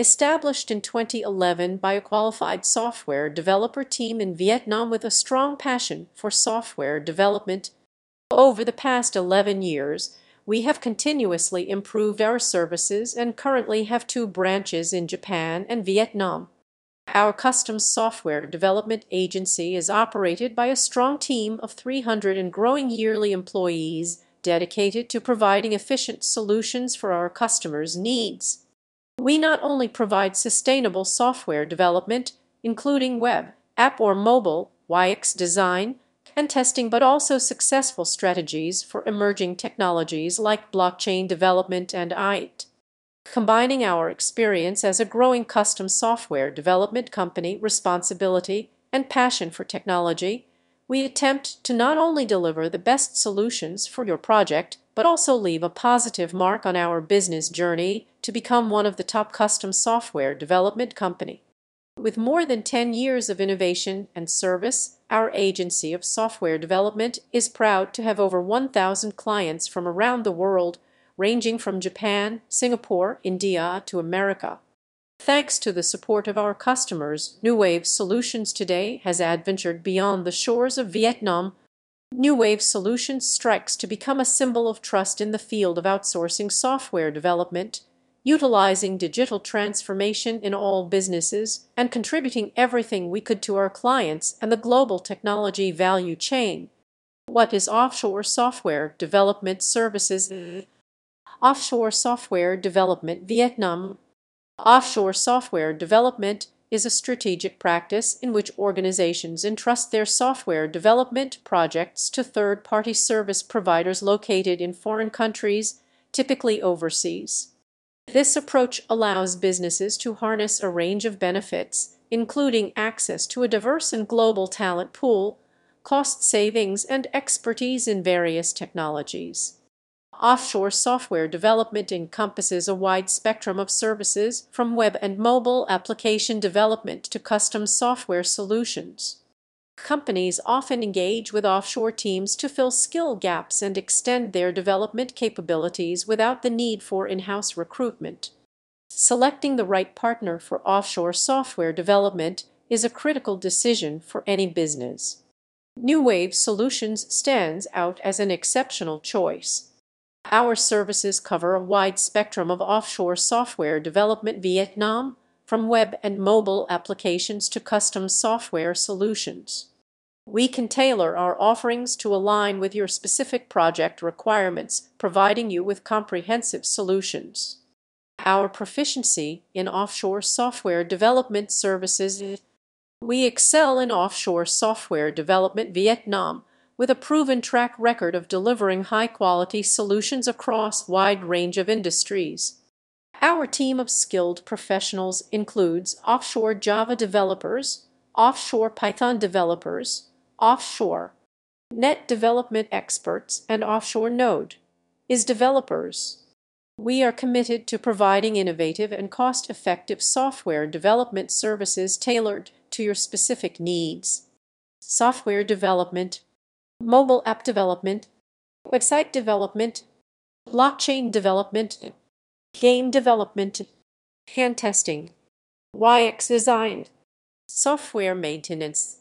Established in 2011 by a qualified software developer team in Vietnam with a strong passion for software development, over the past 11 years we have continuously improved our services and currently have two branches in Japan and Vietnam. Our custom software development agency is operated by a strong team of 300 and growing yearly employees dedicated to providing efficient solutions for our customers' needs. We not only provide sustainable software development, including web, app or mobile, UX design, and testing, but also successful strategies for emerging technologies like blockchain development and IoT. Combining our experience as a growing custom software development company, responsibility, and passion for technology, we attempt to not only deliver the best solutions for your project, but also leave a positive mark on our business journey to become one of the top custom software development company. With more than 10 years of innovation and service, our agency of software development is proud to have over 1,000 clients from around the world, ranging from Japan, Singapore, India to America. Thanks to the support of our customers, NewWave Solutions today has adventured beyond the shores of Vietnam. NewWave Solutions strikes to become a symbol of trust in the field of outsourcing software development, utilizing digital transformation in all businesses and contributing everything we could to our clients and the global technology value chain. What is offshore software development services? Offshore software development Vietnam Offshore software development is a strategic practice in which organizations entrust their software development projects to third-party service providers located in foreign countries, typically overseas. This approach allows businesses to harness a range of benefits, including access to a diverse and global talent pool, cost savings, and expertise in various technologies. Offshore software development encompasses a wide spectrum of services from web and mobile application development to custom software solutions. Companies often engage with offshore teams to fill skill gaps and extend their development capabilities without the need for in-house recruitment. Selecting the right partner for offshore software development is a critical decision for any business. NewWave Solutions stands out as an exceptional choice. Our services cover a wide spectrum of offshore software development Vietnam, from web and mobile applications to custom software solutions. We can tailor our offerings to align with your specific project requirements, providing you with comprehensive solutions. Our proficiency in offshore software development services We excel in offshore software development Vietnam with a proven track record of delivering high-quality solutions across wide range of industries. Our team of skilled professionals includes offshore Java developers, offshore Python developers, offshore net development experts, and offshore Node is developers. We are committed to providing innovative and cost-effective software development services tailored to your specific needs. Software development mobile app development, website development, blockchain development, game development, hand testing, UX design, software maintenance,